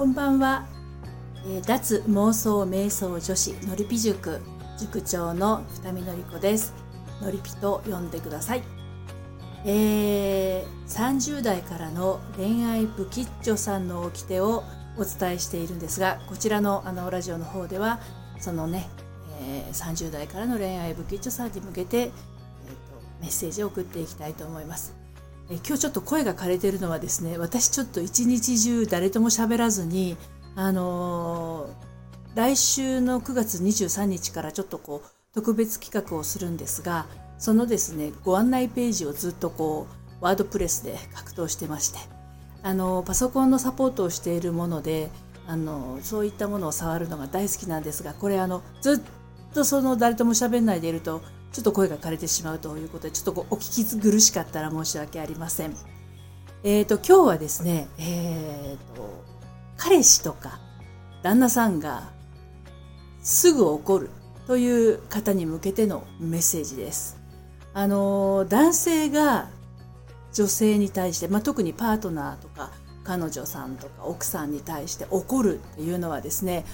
こんばんは、えー、脱妄想瞑想女子のりぴ塾塾長の二見のり子です。のりぴと呼んでください。えー、30代からの恋愛不吉祥さんの掟をお伝えしているんですがこちらのあのラジオの方ではそのね、えー、30代からの恋愛不吉祥さんに向けて、えーと、メッセージを送っていきたいと思います。え今日ちょっと声が枯れてるのはですね私ちょっと一日中誰とも喋らずにあのー、来週の9月23日からちょっとこう特別企画をするんですがそのですねご案内ページをずっとこうワードプレスで格闘してましてあのパソコンのサポートをしているものであのそういったものを触るのが大好きなんですがこれあのずっとその誰とも喋んないでいるとちょっと声が枯れてしまうということで、ちょっとお聞き苦しかったら申し訳ありません。えっ、ー、と、今日はですね、えっ、ー、と、彼氏とか旦那さんがすぐ怒るという方に向けてのメッセージです。あの、男性が女性に対して、まあ、特にパートナーとか彼女さんとか奥さんに対して怒るっていうのはですね、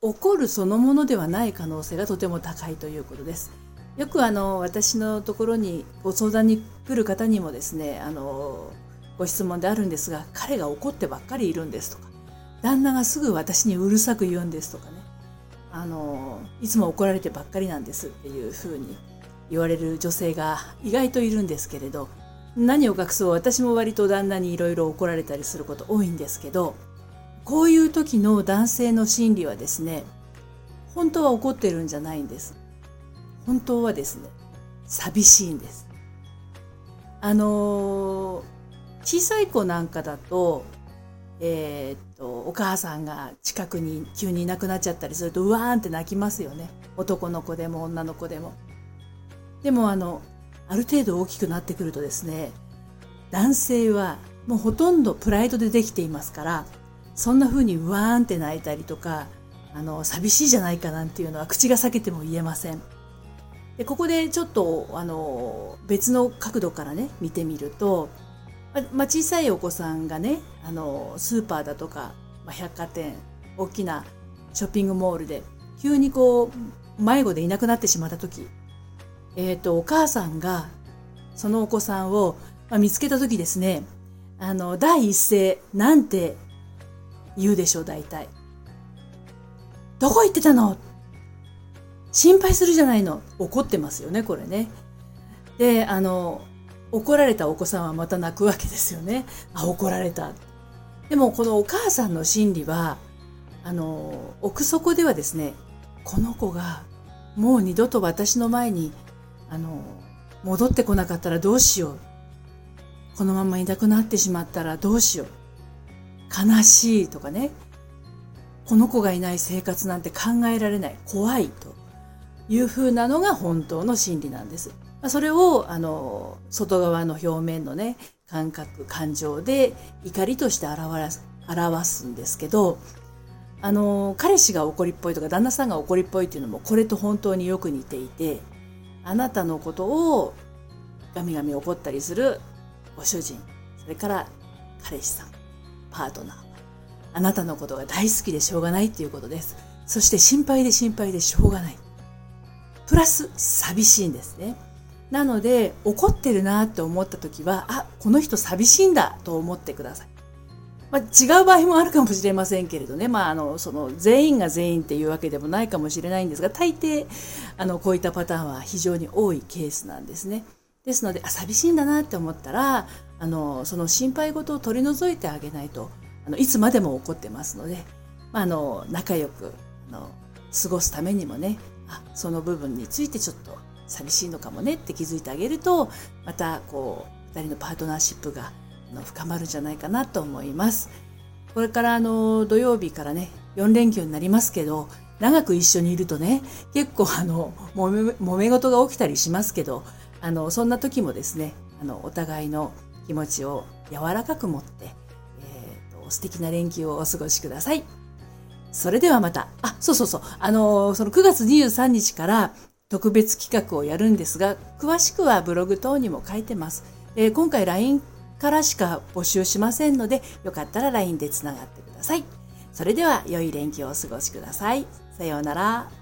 怒るそのものではない可能性がとても高いということです。よくあの私のところにご相談に来る方にもですねあのご質問であるんですが彼が怒ってばっかりいるんですとか旦那がすぐ私にうるさく言うんですとかね。あのいつも怒られてばっかりなんですっていうふうに言われる女性が意外といるんですけれど何を隠そう私も割と旦那にいろいろ怒られたりすること多いんですけどこういう時の男性の心理はですね本当は怒ってるんじゃないんです。本当はですね寂しいんです。あの小さい子なんかだとえー、っとお母さんが近くに急にいなくなっちゃったりするとうわーんって泣きますよね。男の子でも女の子でも。でもあのある程度大きくなってくるとですね男性はもうほとんどプライドでできていますからそんな風にうわーんって泣いたりとかあの寂しいじゃないかなんていうのは口が裂けても言えません。でここでちょっとあの別の角度からね見てみると、まあ、小さいお子さんがねあのスーパーだとか、まあ、百貨店大きなショッピングモールで急にこう迷子でいなくなってしまった時、えーと、お母さんがそのお子さんを、まあ、見つけた時ですねあの第一声なんて言うでしょう大体。どこ行ってたの？心配するじゃないの。怒ってますよねこれね。であの怒られたお子さんはまた泣くわけですよね。あ怒られた。でもこのお母さんの心理はあの奥底ではですねこの子がもう二度と私の前にあの戻ってこなかったらどうしよう。このままいなくなってしまったらどうしよう。悲しいとかね。この子がいない生活なんて考えられない。怖いと。いうふうなのが本当の真理なんです。それをあの外側の表面のね感覚感情で怒りとして表す表すんですけどあの彼氏が怒りっぽいとか旦那さんが怒りっぽいっていうのもこれと本当によく似ていてあなたのことをガミガミ怒ったりするご主人それから彼氏さんパートナーあなたのことが大好きでしょうがないっていうことですそして心配で心配でしょうがないプラス寂しいんですね。なので怒ってるなって思った時はあこの人寂しいんだと思ってください。まあ、違う場合もあるかもしれませんけれどね、まあ、あのその全員が全員っていうわけでもないかもしれないんですが大抵あのこういったパターンは非常に多いケースなんですね。ですのであ寂しいんだなって思ったらあのその心配事を取り除いてあげないとあのいつまでも怒ってますので、まあ、あの仲良くあの過ごすためにもねあその部分についてちょっと寂しいのかもねって気づいてあげるとまたこう2人のパートナーシップが深まるんじゃないかなと思います。これからあの土曜日からね4連休になりますけど長く一緒にいるとね結構あのもめ揉め事が起きたりしますけどあのそんな時もですねあのお互いの気持ちを柔らかく持って、えーと素敵な連休をお過ごしください。それではまた。あ、そうそうそう。あのー、その9月23日から特別企画をやるんですが、詳しくはブログ等にも書いてます。えー、今回 LINE からしか募集しませんので、よかったら LINE でつながってください。それでは良い連休をお過ごしください。さようなら。